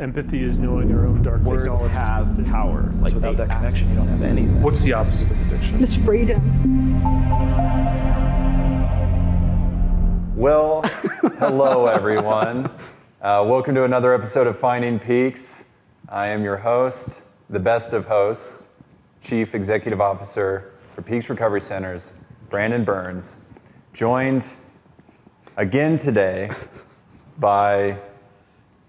Empathy is knowing our own dark Words knowledge. have power. Like Without that act- connection, you don't have anything. What's the opposite of addiction? Just freedom. Well, hello everyone. Uh, welcome to another episode of Finding Peaks. I am your host, the best of hosts, Chief Executive Officer for Peaks Recovery Centers, Brandon Burns, joined again today by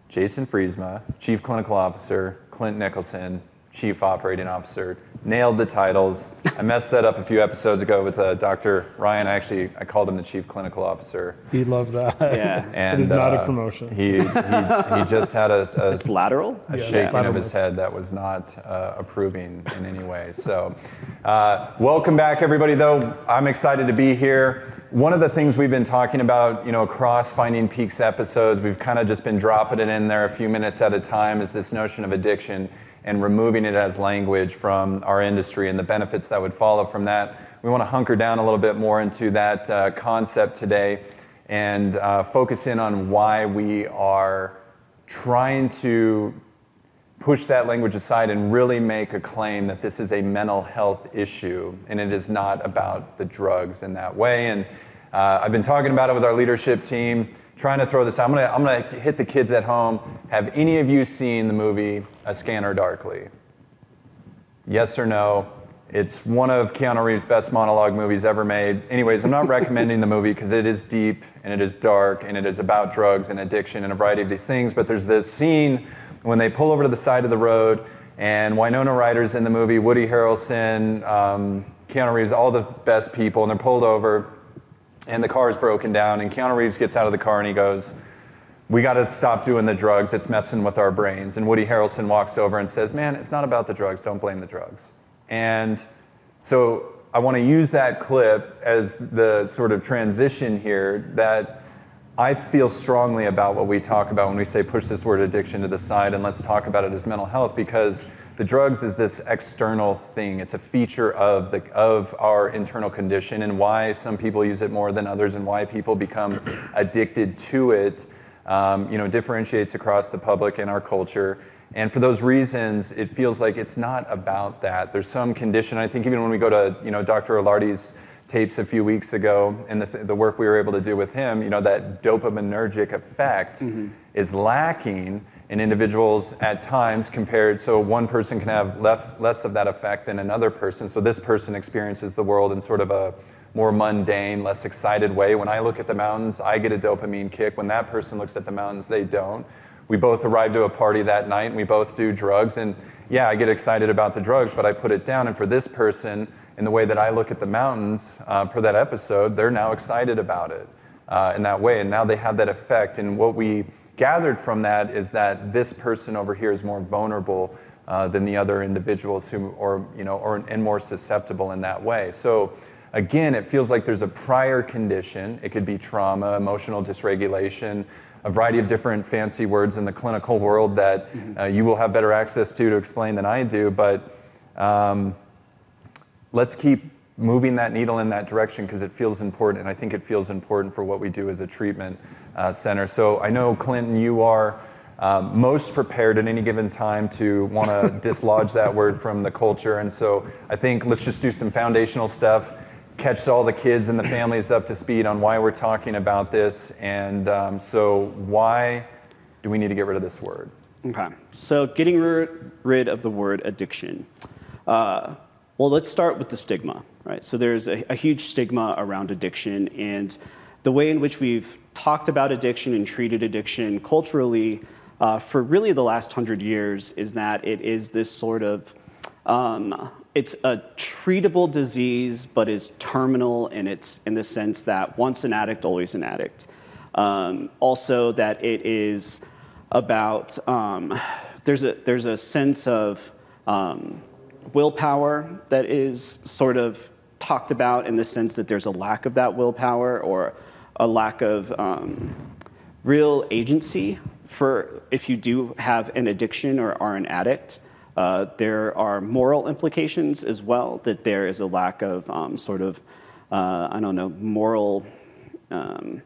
Jason Friesma, Chief Clinical Officer, Clint Nicholson, Chief Operating Officer. Nailed the titles. I messed that up a few episodes ago with uh, Dr. Ryan. I actually I called him the Chief Clinical Officer. He loved that. Yeah. And it is not uh, a promotion. He, he, he just had a, a, It's lateral. a Yeah, shaking of lateral. his head that was not uh, approving in any way. So, uh, welcome back, everybody. Though I'm excited to be here. One of the things we've been talking about, you know, across Finding Peaks episodes, we've kind of just been dropping it in there a few minutes at a time, is this notion of addiction and removing it as language from our industry and the benefits that would follow from that. We want to hunker down a little bit more into that uh, concept today and uh, focus in on why we are trying to push that language aside and really make a claim that this is a mental health issue and it is not about the drugs in that way. And uh, I've been talking about it with our leadership team, trying to throw this out. I'm gonna, I'm gonna hit the kids at home. Have any of you seen the movie A Scanner Darkly? Yes or no? It's one of Keanu Reeves' best monologue movies ever made. Anyways, I'm not recommending the movie because it is deep and it is dark and it is about drugs and addiction and a variety of these things. But there's this scene when they pull over to the side of the road and Winona Ryder's in the movie, Woody Harrelson, um, Keanu Reeves, all the best people, and they're pulled over and the car is broken down and Keanu Reeves gets out of the car and he goes, we got to stop doing the drugs. It's messing with our brains. And Woody Harrelson walks over and says, Man, it's not about the drugs. Don't blame the drugs. And so I want to use that clip as the sort of transition here that I feel strongly about what we talk about when we say push this word addiction to the side and let's talk about it as mental health because the drugs is this external thing. It's a feature of, the, of our internal condition and why some people use it more than others and why people become addicted to it um, you know, differentiates across the public and our culture. And for those reasons, it feels like it's not about that. There's some condition. I think even when we go to, you know, Dr. Alardi's tapes a few weeks ago and the, the work we were able to do with him, you know, that dopaminergic effect mm-hmm. is lacking in individuals at times compared. So one person can have less, less of that effect than another person. So this person experiences the world in sort of a more mundane, less excited way. When I look at the mountains, I get a dopamine kick. When that person looks at the mountains, they don't. We both arrive to a party that night and we both do drugs. And yeah, I get excited about the drugs, but I put it down. And for this person, in the way that I look at the mountains uh, for that episode, they're now excited about it uh, in that way. And now they have that effect. And what we gathered from that is that this person over here is more vulnerable uh, than the other individuals who, or, you know, or, and more susceptible in that way. So again, it feels like there's a prior condition. It could be trauma, emotional dysregulation, a variety of different fancy words in the clinical world that uh, you will have better access to to explain than I do. But um, let's keep moving that needle in that direction because it feels important, and I think it feels important for what we do as a treatment uh, center. So I know, Clinton, you are um, most prepared at any given time to want to dislodge that word from the culture, and so I think let's just do some foundational stuff. Catch all the kids and the families up to speed on why we're talking about this, and um, so why do we need to get rid of this word? Okay. So getting ri- rid of the word addiction. Uh, well, let's start with the stigma, right? So there's a, a huge stigma around addiction, and the way in which we've talked about addiction and treated addiction culturally uh, for really the last hundred years is that it is this sort of um, it's a treatable disease, but is terminal, and it's in the sense that once an addict, always an addict. Um, also, that it is about um, there's a there's a sense of um, willpower that is sort of talked about in the sense that there's a lack of that willpower or a lack of um, real agency for if you do have an addiction or are an addict. Uh, there are moral implications as well, that there is a lack of um, sort of, uh, I don't know, moral um,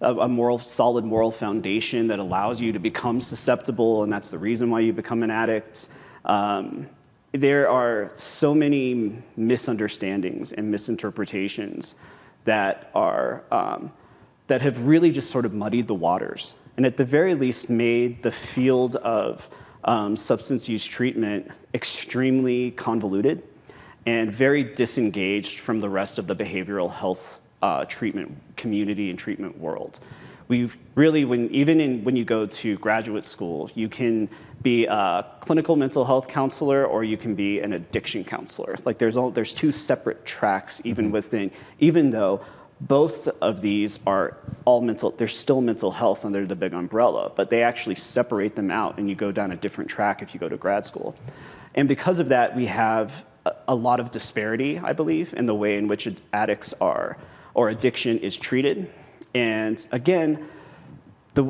a, moral, solid moral foundation that allows you to become susceptible, and that's the reason why you become an addict. Um, there are so many misunderstandings and misinterpretations that are um, that have really just sort of muddied the waters, and at the very least made the field of um, substance use treatment extremely convoluted and very disengaged from the rest of the behavioral health uh, treatment community and treatment world. We really, when even in, when you go to graduate school, you can be a clinical mental health counselor or you can be an addiction counselor. Like there's all, there's two separate tracks even mm-hmm. within, even though both of these are all mental they're still mental health under the big umbrella but they actually separate them out and you go down a different track if you go to grad school. And because of that we have a, a lot of disparity i believe in the way in which addicts are or addiction is treated and again the,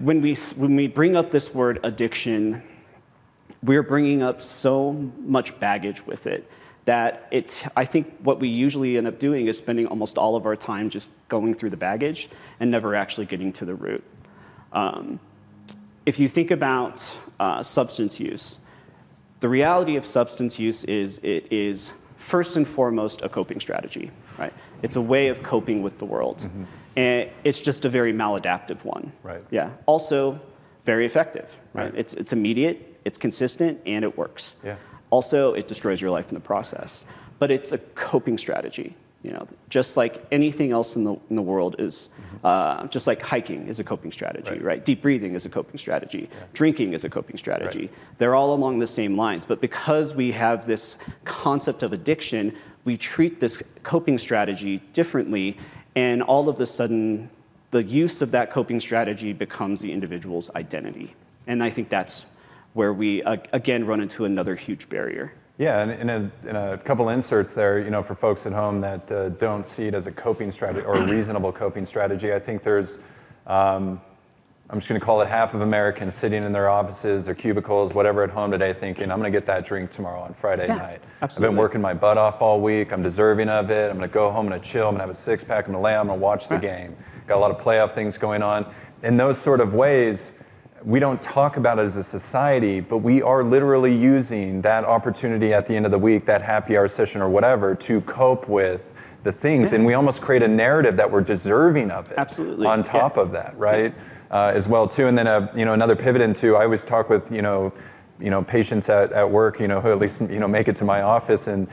when, we, when we bring up this word addiction we're bringing up so much baggage with it that it, I think what we usually end up doing is spending almost all of our time just going through the baggage and never actually getting to the root. Um, if you think about uh, substance use, the reality of substance use is it is first and foremost a coping strategy, right? It's a way of coping with the world. Mm-hmm. And it's just a very maladaptive one. Right. Yeah. Also, very effective, right? right? It's, it's immediate, it's consistent, and it works. Yeah. Also, it destroys your life in the process. But it's a coping strategy. You know, just like anything else in the, in the world is, mm-hmm. uh, just like hiking is a coping strategy, right? right? Deep breathing is a coping strategy. Yeah. Drinking is a coping strategy. Right. They're all along the same lines. But because we have this concept of addiction, we treat this coping strategy differently, and all of a sudden, the use of that coping strategy becomes the individual's identity. And I think that's where we uh, again run into another huge barrier. Yeah, and in a, in a couple inserts there, you know, for folks at home that uh, don't see it as a coping strategy or a reasonable coping strategy, I think there's, um, I'm just going to call it half of Americans sitting in their offices or cubicles, whatever, at home today, thinking, I'm going to get that drink tomorrow on Friday yeah, night. Absolutely. I've been working my butt off all week. I'm deserving of it. I'm going to go home. I'm going to chill. I'm going to have a six pack. I'm going to lay out. I'm going to watch the game. Got a lot of playoff things going on. In those sort of ways, we don't talk about it as a society, but we are literally using that opportunity at the end of the week, that happy hour session or whatever, to cope with the things. Yeah. And we almost create a narrative that we're deserving of it. Absolutely. On top yeah. of that, right? Yeah. Uh, as well too. And then a, uh, you know another pivot into I always talk with you know you know patients at, at work you know who at least you know make it to my office and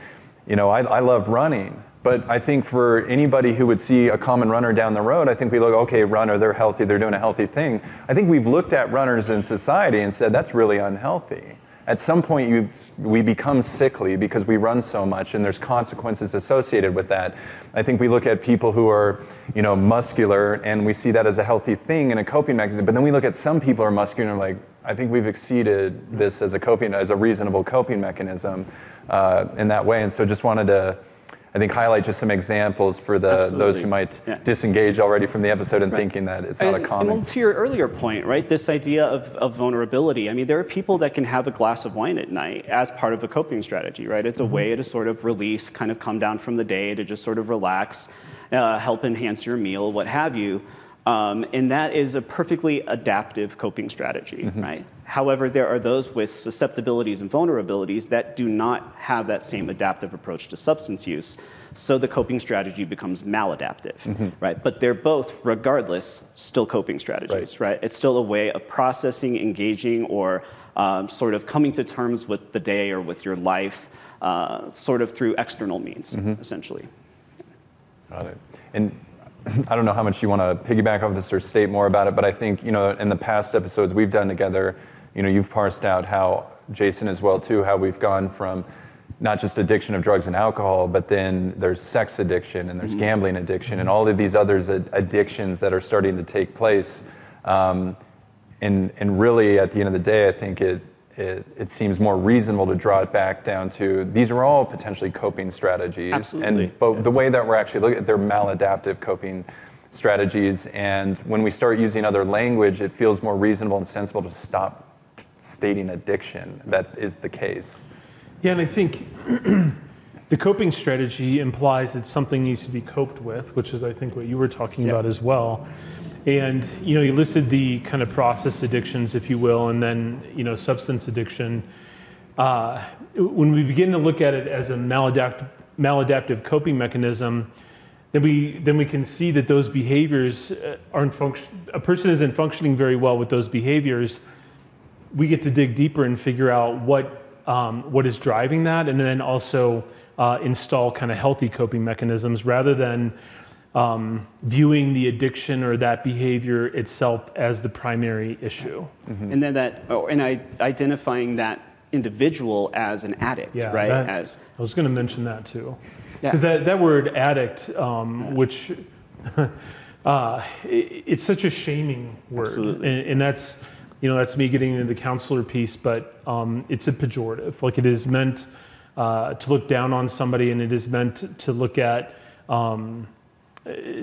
you know I, I love running but I think for anybody who would see a common runner down the road, I think we look, okay, runner, they're healthy, they're doing a healthy thing. I think we've looked at runners in society and said, that's really unhealthy. At some point, you, we become sickly because we run so much, and there's consequences associated with that. I think we look at people who are, you know, muscular, and we see that as a healthy thing and a coping mechanism. But then we look at some people who are muscular, and like, I think we've exceeded this as a coping, as a reasonable coping mechanism uh, in that way. And so, just wanted to I think highlight just some examples for the those who might yeah. disengage already from the episode and right. thinking that it's not a common. And to your earlier point, right? This idea of, of vulnerability. I mean, there are people that can have a glass of wine at night as part of a coping strategy, right? It's a mm-hmm. way to sort of release, kind of come down from the day, to just sort of relax, uh, help enhance your meal, what have you. Um, and that is a perfectly adaptive coping strategy, mm-hmm. right? However, there are those with susceptibilities and vulnerabilities that do not have that same adaptive approach to substance use. So the coping strategy becomes maladaptive, mm-hmm. right? But they're both, regardless, still coping strategies, right? right? It's still a way of processing, engaging, or um, sort of coming to terms with the day or with your life, uh, sort of through external means, mm-hmm. essentially. Got it. And I don't know how much you want to piggyback off this or state more about it, but I think you know in the past episodes we've done together, you know, you've parsed out how Jason as well too, how we've gone from not just addiction of drugs and alcohol, but then there's sex addiction and there's mm-hmm. gambling addiction and all of these other addictions that are starting to take place. Um, and, and really, at the end of the day, I think it, it, it, seems more reasonable to draw it back down to these are all potentially coping strategies. Absolutely. And but yeah. the way that we're actually looking at they're maladaptive coping strategies. And when we start using other language, it feels more reasonable and sensible to stop stating addiction that is the case. Yeah, and I think the coping strategy implies that something needs to be coped with, which is, I think, what you were talking about as well. And you know, you listed the kind of process addictions, if you will, and then you know, substance addiction. Uh, when we begin to look at it as a maladapt- maladaptive coping mechanism, then we then we can see that those behaviors uh, aren't function. A person isn't functioning very well with those behaviors. We get to dig deeper and figure out what um, what is driving that, and then also uh, install kind of healthy coping mechanisms rather than um, viewing the addiction or that behavior itself as the primary issue. And then that, oh, and I, identifying that individual as an addict, Yeah, right? that- as I was going to mention that too, Yeah. because that, that word addict, um, which uh, i it's such a shaming word, Absolutely. And, and that's you know that's me getting into the counselor piece, but um, it's a pejorative. Like it is meant uh, to look down on somebody, and it is meant to look at. Um,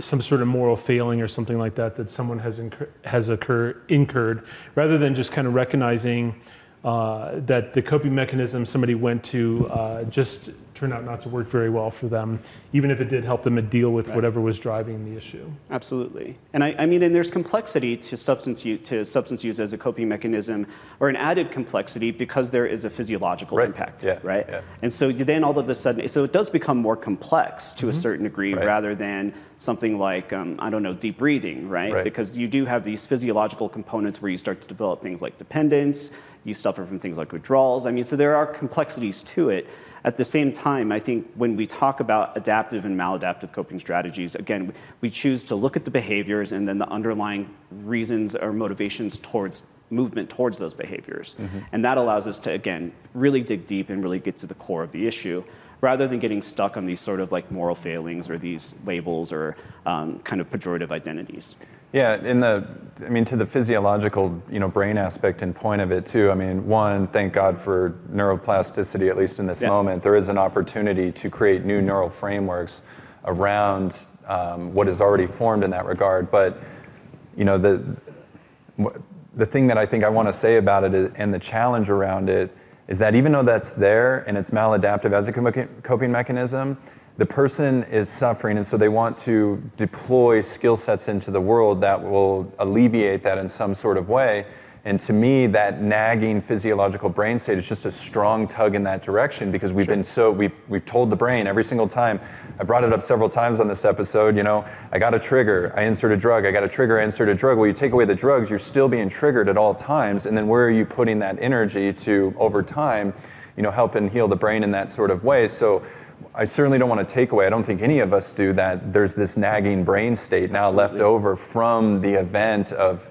some sort of moral failing or something like that that someone has incur- has occur- incurred, rather than just kind of recognizing uh, that the coping mechanism somebody went to uh, just turned out not to work very well for them, even if it did help them to deal with whatever was driving the issue. Absolutely, and I, I mean, and there's complexity to substance use, to substance use as a coping mechanism, or an added complexity because there is a physiological Right, impact, yeah, right? yeah. And so then all of a sudden, so it does become more complex to a certain degree, Mm-hmm. Right. rather than something like um, I don't know, deep breathing, right? Right. Because you do have these physiological components where you start to develop things like dependence, you suffer from things like withdrawals. I mean, so there are complexities to it. At the same time, I think when we talk about adaptive and maladaptive coping strategies, again, we choose to look at the behaviors and then the underlying reasons or motivations towards movement towards those behaviors. And that allows us to, again, really dig deep and really get to the core of the issue rather than getting stuck on these sort of like moral failings or these labels or um, kind of pejorative identities. Yeah, in the, I mean, to the physiological, you know, brain aspect and point of it too. I mean, one, thank God for neuroplasticity, at least in this Yeah. moment. There is an opportunity to create new neural frameworks around um, what is already formed in that regard. But, you know, the the thing that I think I want to say about it is, and the challenge around it is that even though that's there and it's maladaptive as a coping mechanism, the person is suffering, and so they want to deploy skill sets into the world that will alleviate that in some sort of way. And to me, that nagging physiological brain state is just a strong tug in that direction because we've been so we've we've told the brain every single time. I brought it up several times on this episode. You know, I got a trigger, I insert a drug. I got a trigger, I insert a drug. Well, you take away the drugs, you're still being triggered at all times. And then where are you putting that energy to over time? You know, help and heal the brain in that sort of way. So. I certainly don't want to take away. I don't think any of us do that. There's this nagging brain state now left over from the event of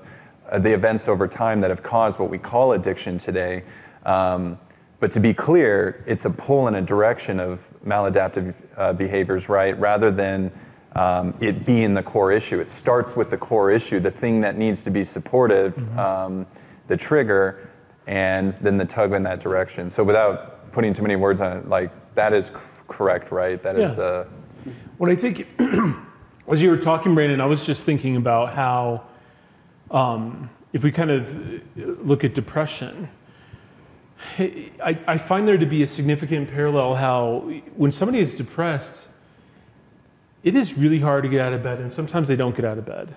uh, the events over time that have caused what we call addiction today. Um, but to be clear, it's a pull in a direction of maladaptive uh, behaviors, right? Rather than um, it being the core issue. It starts with the core issue, the thing that needs to be supportive, um, the trigger, and then the tug in that direction. So without putting too many words on it, like that is correct, right? That is Yeah. the What I think, as you were talking, Brandon, I was just thinking about how, um, if we kind of look at depression, I, I find there to be a significant parallel how when somebody is depressed, it is really hard to get out of bed, and sometimes they don't get out of bed.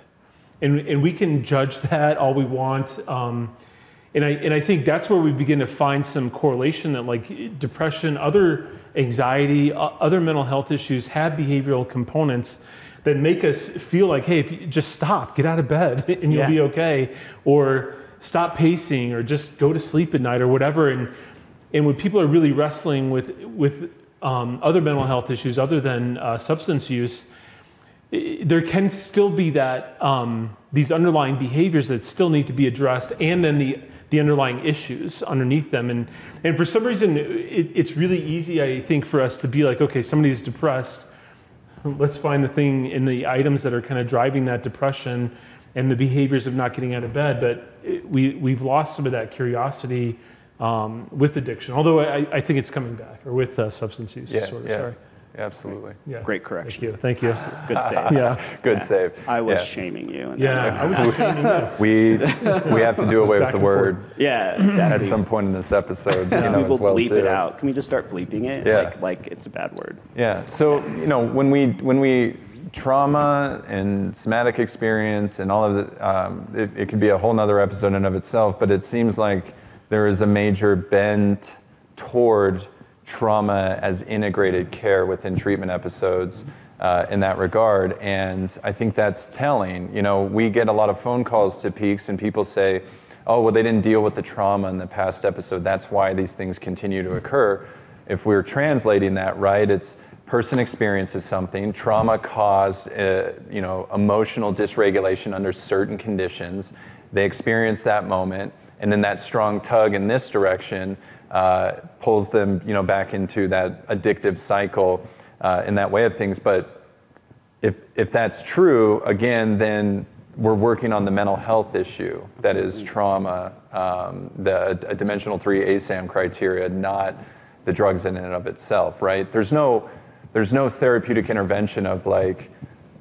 And, and we can judge that all we want. Um, and, I, and I think that's where we begin to find some correlation that, like, depression, other anxiety, other mental health issues have behavioral components that make us feel like, hey, if you just stop, get out of bed, and you'll Yeah. be okay. Or stop pacing, or just go to sleep at night, or whatever. And, and when people are really wrestling with, with um, other mental health issues other than uh, substance use, there can still be that um, these underlying behaviors that still need to be addressed, and then the the underlying issues underneath them. And and for some reason, it, it's really easy, I think, for us to be like, okay, somebody's depressed. Let's find the thing in the items that are kind of driving that depression and the behaviors of not getting out of bed. But it, we we've lost some of that curiosity um, with addiction. Although I, I think it's coming back, or with uh, substance use yeah, disorder. yeah, Sorry. Absolutely. Yeah. Great correction. Thank you. Thank you. Good save. Yeah. Good save. I was Yeah. shaming you. and Yeah. I was shaming you. We we have to do away with the and word Yeah, at some point in this episode. You know, people as well bleep too. it out. Can we just start bleeping it? Yeah. Like, like it's a bad word. Yeah. So you know, when we when we trauma and somatic experience and all of it, um, it, it could be a whole nother episode in and of itself, but it seems like there is a major bent toward trauma as integrated care within treatment episodes uh, in that regard. And I think that's telling. You know, we get a lot of phone calls to Peaks and people say, oh, well, they didn't deal with the trauma in the past episode. That's why these things continue to occur. If we're translating that right, it's person experiences something, trauma caused, uh, you know, emotional dysregulation under certain conditions. They experience that moment, and then that strong tug in this direction uh, pulls them, you know, back into that addictive cycle uh, in that way of things. But if if that's true, again, then we're working on the mental health issue that is trauma, um, the a dimensional three ASAM criteria, not the drugs in and of itself, right? There's no there's no therapeutic intervention of like,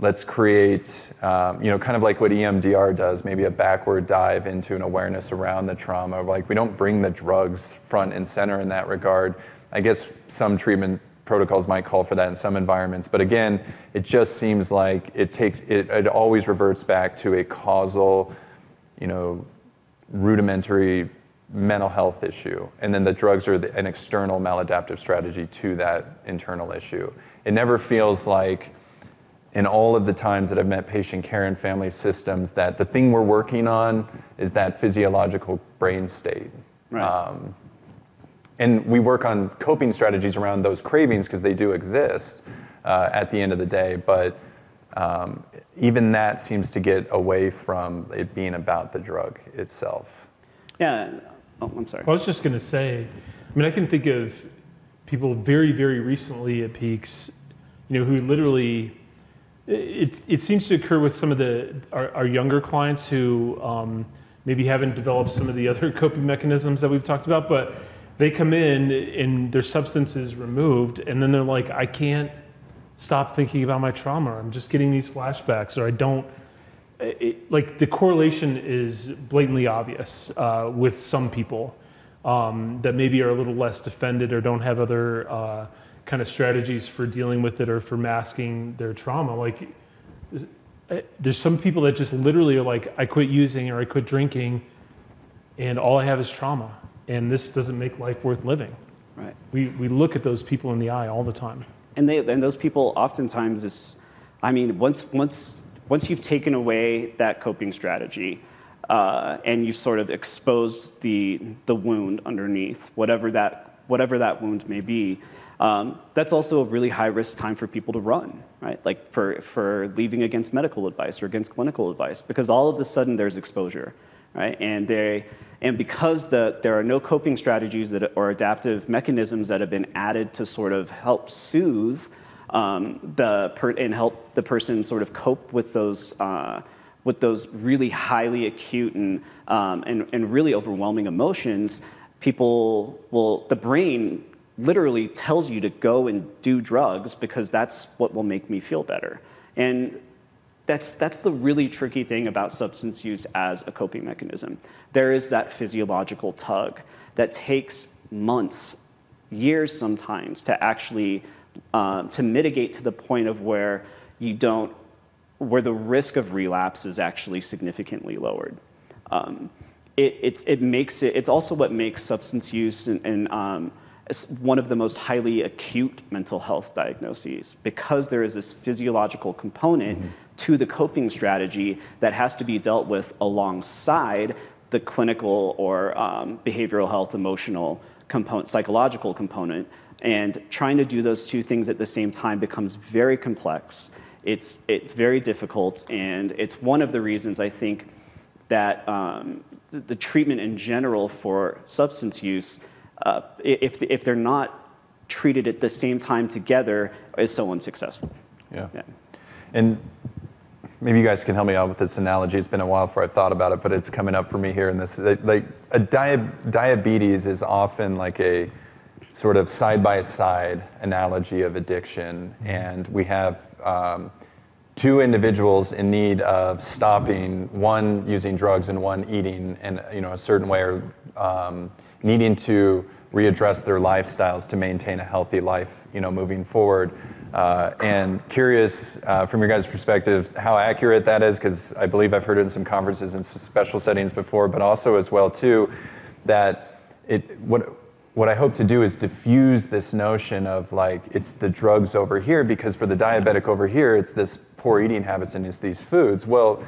let's create, um, you know, kind of like what EMDR does, maybe a backward dive into an awareness around the trauma. Like, we don't bring the drugs front and center in that regard. I guess some treatment protocols might call for that in some environments, but again, it just seems like it takes, it, it always reverts back to a causal, you know, rudimentary mental health issue, and then the drugs are the, an external maladaptive strategy to that internal issue. It never feels like, in all of the times that I've met patient care and family systems, that the thing we're working on is that physiological brain state. Right. Um, and we work on coping strategies around those cravings because they do exist uh, at the end of the day, but um, even that seems to get away from it being about the drug itself. Yeah, Oh, I'm sorry. I was just going to say, I mean, I can think of people very, very recently at Peaks, you know, who literally, it, it seems to occur with some of the our, our younger clients who um, maybe haven't developed some of the other coping mechanisms that we've talked about, but they come in and their substance is removed, and then they're like, I can't stop thinking about my trauma. I'm just getting these flashbacks, or I don't it, like the correlation is blatantly obvious uh, with some people um, that maybe are a little less defended or don't have other uh, kind of strategies for dealing with it or for masking their trauma. Like there's some people that just literally are like, I quit using or I quit drinking, and all I have is trauma, and this doesn't make life worth living. Right. We we look at those people in the eye all the time. And they and those people oftentimes is, I mean, once once once you've taken away that coping strategy uh, and you've sort of exposed the, the wound underneath, whatever that, whatever that wound may be, um, that's also a really high risk time for people to run, right? Like for, for leaving against medical advice or against clinical advice, because all of a sudden there's exposure, right? And, they, and because the, there are no coping strategies that, or adaptive mechanisms that have been added to sort of help soothe um, the per- and help the person sort of cope with those uh, with those really highly acute and, um, and, and really overwhelming emotions, people will the brain literally tells you to go and do drugs because that's what will make me feel better. And that's, that's the really tricky thing about substance use as a coping mechanism. There is that physiological tug that takes months, years sometimes, to actually um, to mitigate to the point of where you don't, where the risk of relapse is actually significantly lowered. Um, it, it makes it, it's also what makes substance use and, and um, one of the most highly acute mental health diagnoses because there is this physiological component mm-hmm. to the coping strategy that has to be dealt with alongside the clinical or um, behavioral health, emotional component, psychological component and trying to do those two things at the same time becomes very complex. It's, it's very difficult, and it's one of the reasons I think that um, the, the, treatment in general for substance use, uh, if, if they're not treated at the same time together, is so unsuccessful. Yeah. yeah. And maybe you guys can help me out with this analogy. It's been a while before I've thought about it, but it's coming up for me here. And this, like, a dia- diabetes is often like a sort of side by side analogy of addiction. And we have um, two individuals in need of stopping, one using drugs and one eating in you know, a certain way or um, needing to readdress their lifestyles to maintain a healthy life you know, moving forward. Uh, and curious uh, from your guys' perspectives how accurate that is, because I believe I've heard it in some conferences and special settings before, but also as well too, that it what what I hope to do is diffuse this notion of like it's the drugs over here because for the diabetic over here it's this poor eating habits and it's these foods. Well,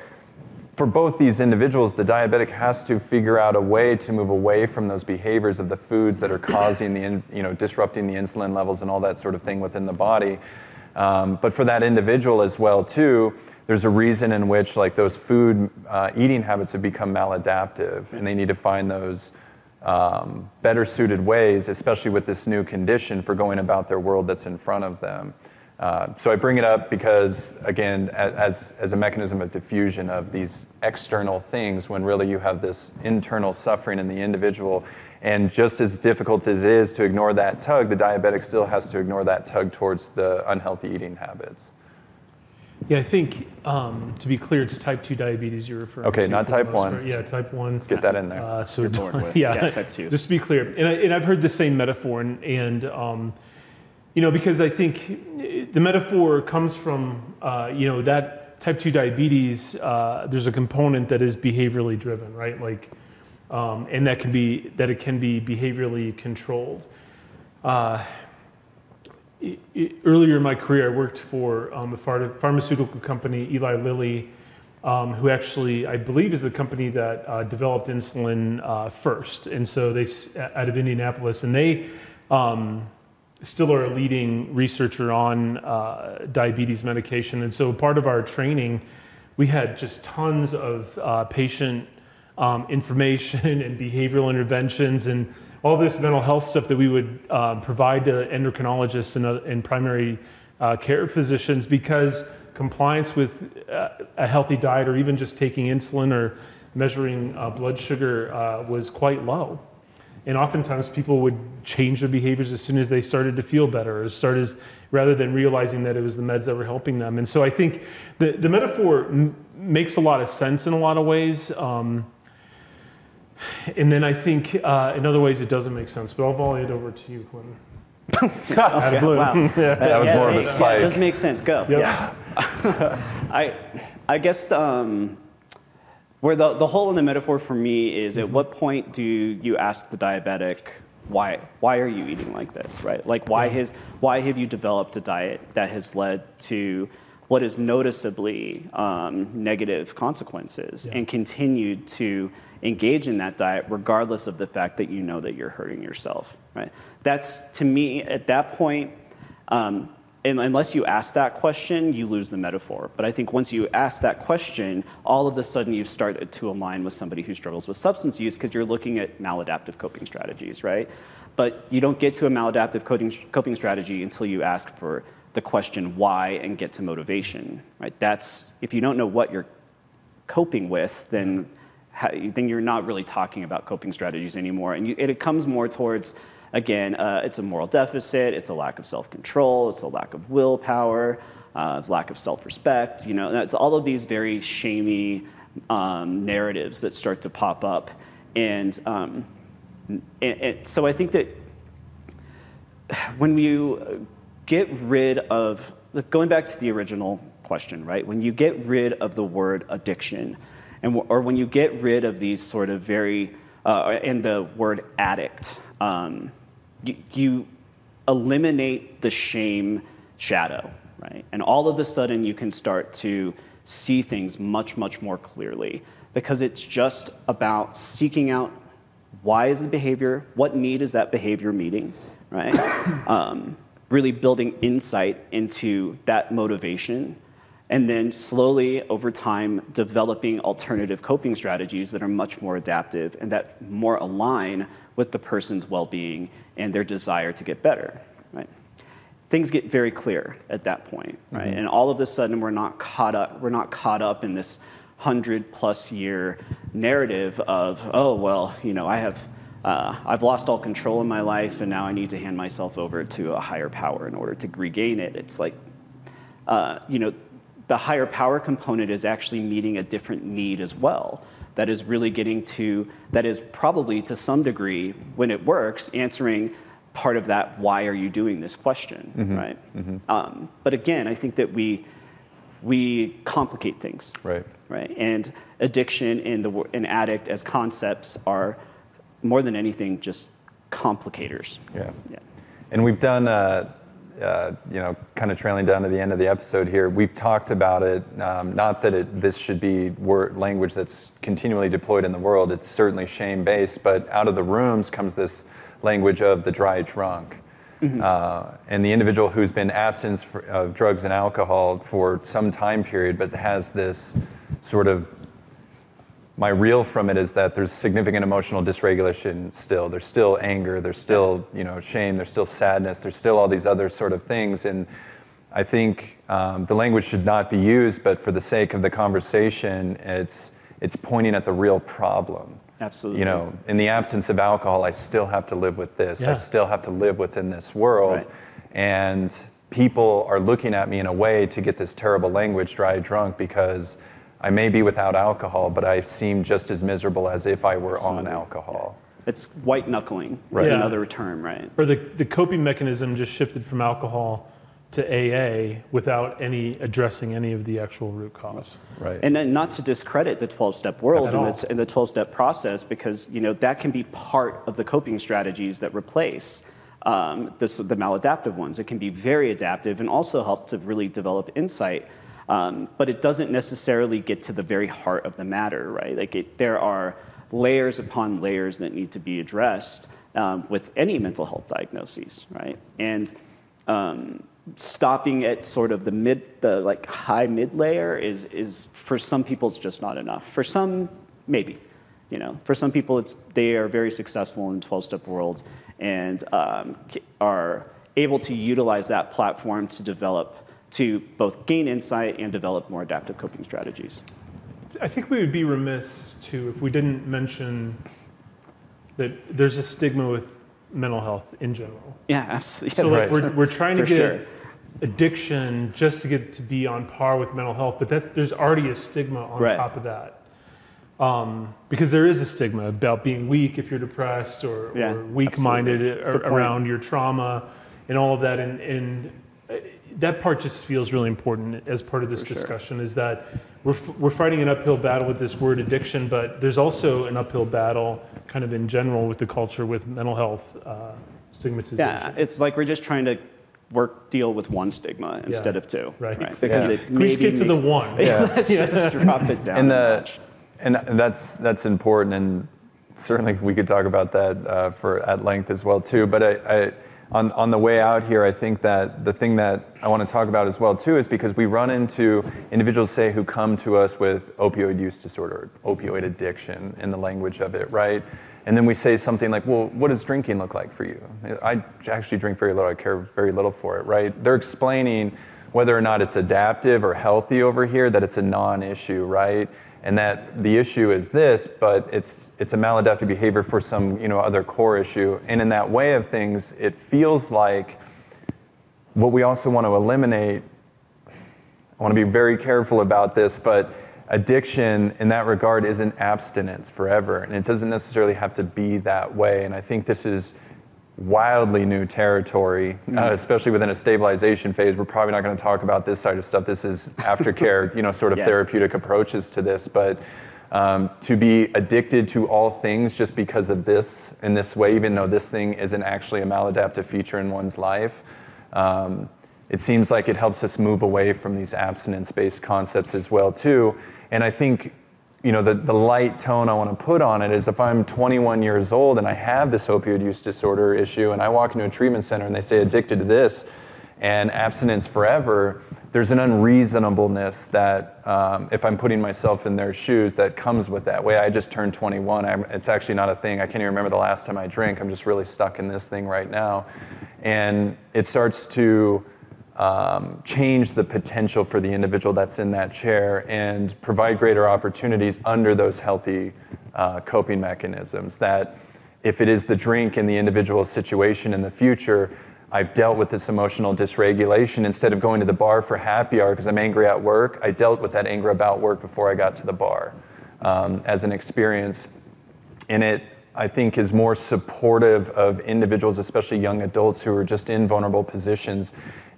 for both these individuals, the diabetic has to figure out a way to move away from those behaviors of the foods that are causing the, you know, disrupting the insulin levels and all that sort of thing within the body. Um, but for that individual as well, too, there's a reason in which like those food uh, eating habits have become maladaptive, and they need to find those um, better suited ways, especially with this new condition, for going about their world that's in front of them. Uh, so I bring it up because, again, as, as a mechanism of diffusion of these external things, when really you have this internal suffering in the individual. And just as difficult as it is to ignore that tug, the diabetic still has to ignore that tug towards the unhealthy eating habits. Yeah, I think um, to be clear, it's type 2 diabetes you're referring okay, to. Okay, not type 1. Yeah, type 1. Let's get that in there. Uh, so yeah, yeah, type 2. Just to be clear, and, I, and I've heard the same metaphor, and, and um, you know, because I think the metaphor comes from, uh, you know, that type 2 diabetes, uh, there's a component that is behaviorally driven, right? Like, um, and that can be, that it can be behaviorally controlled. Uh, it, it, earlier in my career, I worked for um, a phar- pharmaceutical company, Eli Lilly, um, who actually, I believe, is the company that uh, developed insulin uh, first. And so they, out of Indianapolis, and they, um, still are a leading researcher on uh, diabetes medication. And so part of our training, we had just tons of uh, patient um, information and behavioral interventions and all this mental health stuff that we would uh, provide to endocrinologists and, uh, and primary uh, care physicians because compliance with uh, a healthy diet or even just taking insulin or measuring blood sugar was quite low. And oftentimes people would change their behaviors as soon as they started to feel better, or started rather than realizing that it was the meds that were helping them. And so I think the, the metaphor m- makes a lot of sense in a lot of ways. Um, and then I think uh, in other ways it doesn't make sense. But I'll volley it over to you, Clinton. Out of blue. Wow. yeah. That was yeah, more of a spike. Yeah, it does make sense. Go. Yep. Yeah. I, I guess um, where the, the hole in the metaphor for me is at mm-hmm. what point do you ask the diabetic, why, why are you eating like this, right? Like, why, has, why have you developed a diet that has led to what is noticeably um, negative consequences yeah. and continued to engage in that diet regardless of the fact that you know that you're hurting yourself, right? That's, to me, at that point, um, unless you ask that question, you lose the metaphor. But I think once you ask that question, all of a sudden you've started to align with somebody who struggles with substance use because you're looking at maladaptive coping strategies, right? But you don't get to a maladaptive coping, coping strategy until you ask for the question why and get to motivation, right? That's, if you don't know what you're coping with, then, then you're not really talking about coping strategies anymore. And you, it comes more towards, Again, uh, it's a moral deficit, it's a lack of self control, it's a lack of willpower, uh, lack of self respect. You know, it's all of these very shamey um, narratives that start to pop up. And, um, and, and so I think that when you get rid of, going back to the original question, right? When you get rid of the word addiction, and, or when you get rid of these sort of very, uh, and the word addict, um, you, you eliminate the shame shadow, right? And all of a sudden you can start to see things much, much more clearly because it's just about seeking out why is the behavior, what need is that behavior meeting, right? um, really building insight into that motivation and then slowly over time developing alternative coping strategies that are much more adaptive and that more align with the person's well-being and their desire to get better right things get very clear at that point right mm-hmm. and all of a sudden we're not caught up we're not caught up in this 100 plus year narrative of oh well you know i have uh, I've lost all control in my life, and now I need to hand myself over to a higher power in order to regain it. It's like, uh, you know, the higher power component is actually meeting a different need as well. That is really getting to, that is probably to some degree, when it works, answering part of that why are you doing this question, right? Um, but again, I think that we we complicate things, Right. right? And addiction and the and addict as concepts are more than anything just complicators. Yeah. Yeah. And we've done, uh, you know, kind of trailing down to the end of the episode here. We've talked about it. Um, not that it, this should be word language that's continually deployed in the world. It's certainly shame-based, but out of the rooms comes this language of the dry drunk. Uh, and the individual who's been absent of drugs and alcohol for some time period, but has this sort of my reel from it is that there's significant emotional dysregulation still. There's still anger. There's still you know shame. There's still sadness. There's still all these other sort of things. And I think um, the language should not be used, but for the sake of the conversation, it's it's pointing at the real problem. Absolutely. You know, in the absence of alcohol, I still have to live with this. I still have to live within this world. Right. And people are looking at me in a way to get this terrible language, dry drunk, because I may be without alcohol, but I seem just as miserable as if I were on alcohol. It's white knuckling Right. is Yeah. another term, right? Or the, the coping mechanism just shifted from alcohol to AA without any addressing any of the actual root cause. Right. And then not to discredit the 12-step world and all. the, and the 12-step process, because you know that can be part of the coping strategies that replace um, this, the maladaptive ones. It can be very adaptive and also help to really develop insight. Um, but it doesn't necessarily get to the very heart of the matter, right? Like it, there are layers upon layers that need to be addressed um, with any mental health diagnoses, right? And um, stopping at sort of the mid, the like high mid layer is is for some people it's just not enough. For some, maybe, you know, for some people it's they are very successful in 12-step world and um, are able to utilize that platform to develop to both gain insight and develop more adaptive coping strategies. I think we would be remiss too if we didn't mention that there's a stigma with mental health in general. Yeah, absolutely. So like we're, we're trying to get sure. addiction just to get to be on par with mental health, but that's, there's already a stigma on Right. top of that. Um, because there is a stigma about being weak if you're depressed or, Yeah, or weak-minded absolutely. That's a ar- good point. around your trauma and all of that. And, and that part just feels really important as part of this For sure. discussion is that we're, f- we're fighting an uphill battle with this word addiction, but there's also an uphill battle kind of in general with the culture with mental health uh, stigmatization. Yeah, it's like we're just trying to work deal with one stigma instead of two, Right. Because Yeah. it Can we just get to makes- the one? Yeah. Let's just drop it down. and a the and that's that's important and certainly we could talk about that uh, for at length as well too but I, I on, on the way out here i think that the thing that i want to talk about as well too is because we run into individuals say who come to us with opioid use disorder opioid addiction in the language of it right? And then we say something like well what does drinking look like for you? I actually drink very little i care very little for it right? They're explaining whether or not it's adaptive or healthy over here that it's a non-issue right and that the issue is this, but it's it's a maladaptive behavior for some you know other core issue. And in that way of things, it feels like what we also want to eliminate. I want to be very careful about this, but addiction in that regard isn't abstinence forever, and it doesn't necessarily have to be that way. And I think this is wildly new territory, uh, especially within a stabilization phase. We're probably not going to talk about this side of stuff. This is aftercare, you know, sort of Yeah. therapeutic approaches to this. But um, to be addicted to all things just because of this in this way, even though this thing isn't actually a maladaptive feature in one's life, um, it seems like it helps us move away from these abstinence-based concepts as well too. And I think you know, the, the light tone I want to put on it is if I'm 21 years old and I have this opioid use disorder issue and I walk into a treatment center and they say addicted to this and abstinence forever, there's an unreasonableness that um, if I'm putting myself in their shoes that comes with that. Way I just turned 21, I'm, it's actually not a thing. I can't even remember the last time I drank. I'm just really stuck in this thing right now. And it starts to um, change the potential for the individual that's in that chair and provide greater opportunities under those healthy uh, coping mechanisms. That if it is the drink in the individual situation in the future, I've dealt with this emotional dysregulation. Instead of going to the bar for happy hour because I'm angry at work, I dealt with that anger about work before I got to the bar um, as an experience. And it I think, is more supportive of individuals, especially young adults who are just in vulnerable positions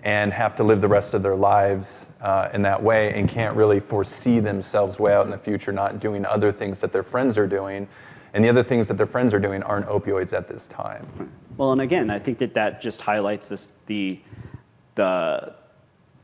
and have to live the rest of their lives uh, in that way and can't really foresee themselves way out in the future not doing other things that their friends are doing. And the other things that their friends are doing aren't opioids at this time. Well, and again, I think that that just highlights this, the, the,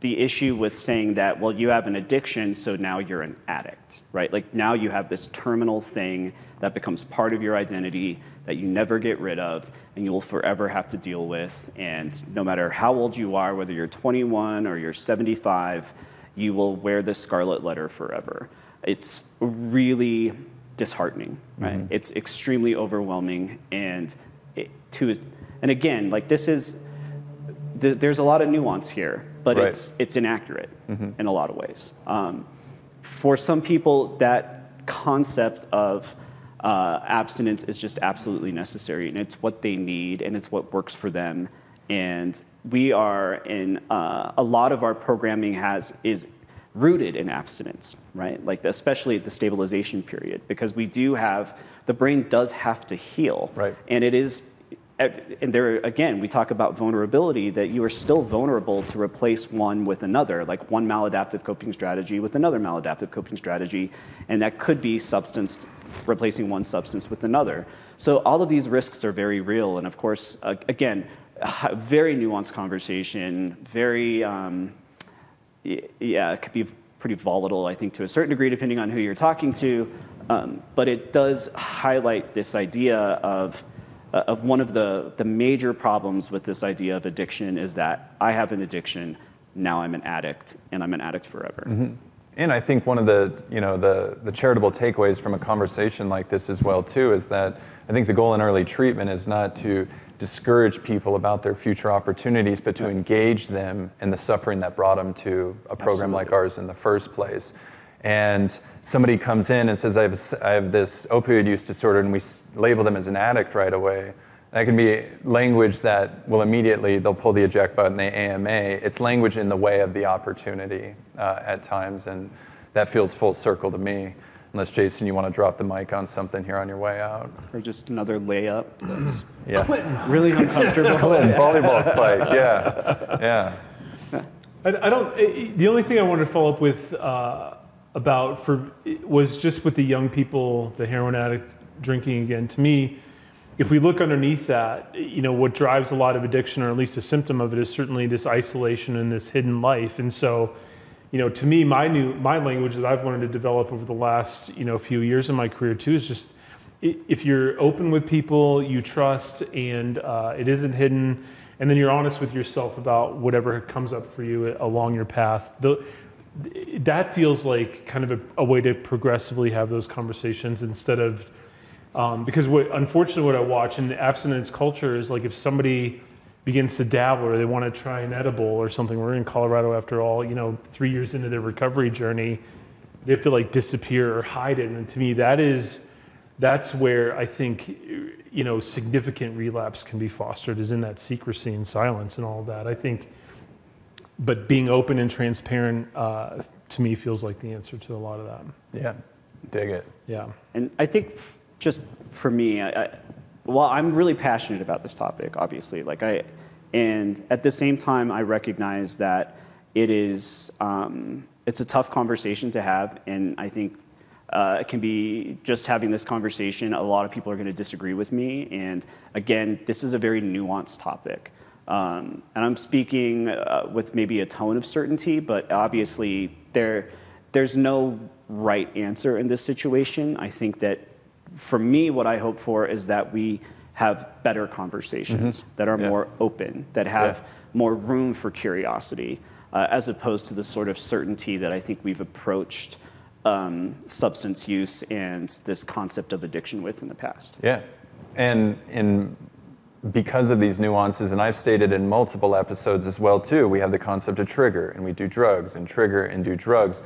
the issue with saying that, well, you have an addiction, so now you're an addict, right? Like now you have this terminal thing that becomes part of your identity that you never get rid of and you will forever have to deal with. And no matter how old you are, whether you're 21 or you're 75, you will wear this scarlet letter forever. It's really disheartening, right? Mm-hmm. It's extremely overwhelming and it, to and again, like this is th- there's a lot of nuance here, but right. it's it's inaccurate mm-hmm. in a lot of ways. Um, for some people, that concept of uh, abstinence is just absolutely necessary, and it's what they need, and it's what works for them. And we are in uh, a lot of our programming has is rooted in abstinence, right? Like especially at the stabilization period, because we do have the brain does have to heal, right? And it is and there again we talk about vulnerability that you are still vulnerable to replace one with another like one maladaptive coping strategy with another maladaptive coping strategy and that could be substance replacing one substance with another so all of these risks are very real and of course uh, again very nuanced conversation very um, yeah it could be pretty volatile i think to a certain degree depending on who you're talking to um, but it does highlight this idea of uh, of one of the, the major problems with this idea of addiction is that I have an addiction, now I'm an addict, and I'm an addict forever. Mm-hmm. And I think one of the, you know, the, the charitable takeaways from a conversation like this as well too is that I think the goal in early treatment is not to discourage people about their future opportunities, but to engage them in the suffering that brought them to a program Absolutely. like ours in the first place. And somebody comes in and says, I have, I have this opioid use disorder, and we label them as an addict right away. That can be language that will immediately, they'll pull the eject button, the AMA. It's language in the way of the opportunity uh, at times, and that feels full circle to me. Unless, Jason, you want to drop the mic on something here on your way out. Or just another layup that's yeah. really uncomfortable. Clinton, volleyball spike, yeah. Yeah. I, I don't, the only thing I wanted to follow up with uh, about for was just with the young people, the heroin addict drinking again. To me, if we look underneath that, you know, what drives a lot of addiction, or at least a symptom of it, is certainly this isolation and this hidden life. And so, you know, to me, my new my language that I've learned to develop over the last you know few years in my career too is just if you're open with people you trust and uh, it isn't hidden, and then you're honest with yourself about whatever comes up for you along your path. The, that feels like kind of a, a, way to progressively have those conversations instead of um, because what unfortunately what I watch in the abstinence culture is like if somebody begins to dabble or they want to try an edible or something. We're in Colorado after all, you know, three years into their recovery journey, they have to like disappear or hide it. And to me, that is that's where I think you know significant relapse can be fostered is in that secrecy and silence and all of that. I think but being open and transparent uh, to me feels like the answer to a lot of that. Yeah, dig it. Yeah. And I think f- just for me, I, I, well, I'm really passionate about this topic, obviously. Like I, and at the same time, I recognize that it is um, it's a tough conversation to have, and I think uh, it can be just having this conversation. A lot of people are going to disagree with me, and again, this is a very nuanced topic. Um, and I'm speaking uh, with maybe a tone of certainty, but obviously there, there's no right answer in this situation. I think that for me, what I hope for is that we have better conversations mm-hmm. that are yeah. more open, that have yeah. more room for curiosity, uh, as opposed to the sort of certainty that I think we've approached um, substance use and this concept of addiction with in the past. Yeah. And in because of these nuances, and I've stated in multiple episodes as well too, we have the concept of trigger, and we do drugs, and trigger and do drugs.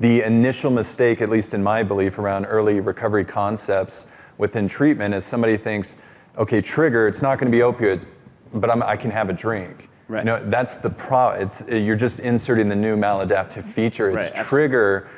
The initial mistake, at least in my belief, around early recovery concepts within treatment is somebody thinks, okay, trigger, it's not going to be opioids, but I'm, i can have a drink. Right. You know, that's the problem. It's you're just inserting the new maladaptive mm-hmm. feature. It's right, trigger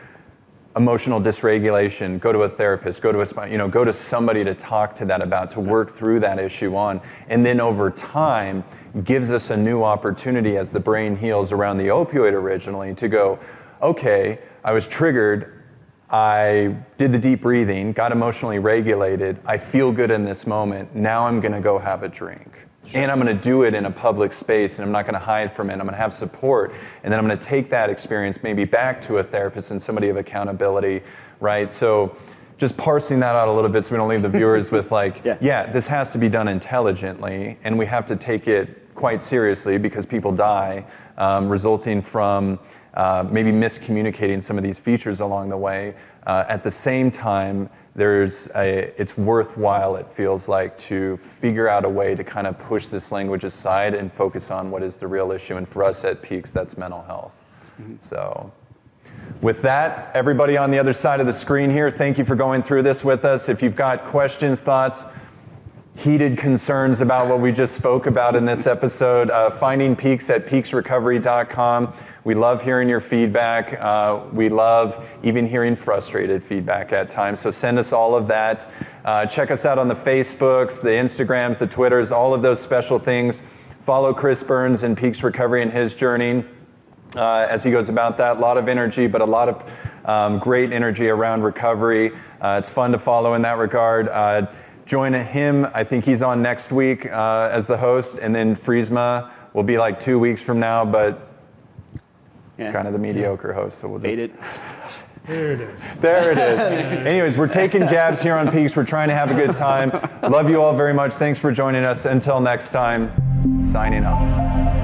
emotional dysregulation, go to a therapist, go to a you know, go to somebody to talk to that about, to work through that issue on. And then over time, gives us a new opportunity as the brain heals around the opioid originally to go, okay, I was triggered. I did the deep breathing, got emotionally regulated. I feel good in this moment. Now I'm going to go have a drink. Sure. And I'm going to do it in a public space and I'm not going to hide from it. I'm going to have support. And then I'm going to take that experience maybe back to a therapist and somebody of accountability, right? So just parsing that out a little bit so we don't leave the viewers with like, yeah. yeah, this has to be done intelligently and we have to take it quite seriously because people die, um, resulting from uh, maybe miscommunicating some of these features along the way. Uh, at the same time, there's a, it's worthwhile, it feels like, to figure out a way to kind of push this language aside and focus on what is the real issue. And for us at Peaks, that's mental health. Mm-hmm. So, with that, everybody on the other side of the screen here, thank you for going through this with us. If you've got questions, thoughts, heated concerns about what we just spoke about in this episode, uh, finding peaks at peaksrecovery.com. We love hearing your feedback. Uh, we love even hearing frustrated feedback at times. So send us all of that. Uh, check us out on the Facebooks, the Instagrams, the Twitters, all of those special things. Follow Chris Burns and Peaks Recovery and his journey uh, as he goes about that. A lot of energy, but a lot of um, great energy around recovery. Uh, it's fun to follow in that regard. Uh, join him. I think he's on next week uh, as the host, and then Friesma will be like two weeks from now, but yeah. It's kind of the mediocre host, so we'll just. it. There it is. There it is. Anyways, we're taking jabs here on Peaks. We're trying to have a good time. Love you all very much. Thanks for joining us. Until next time, signing off.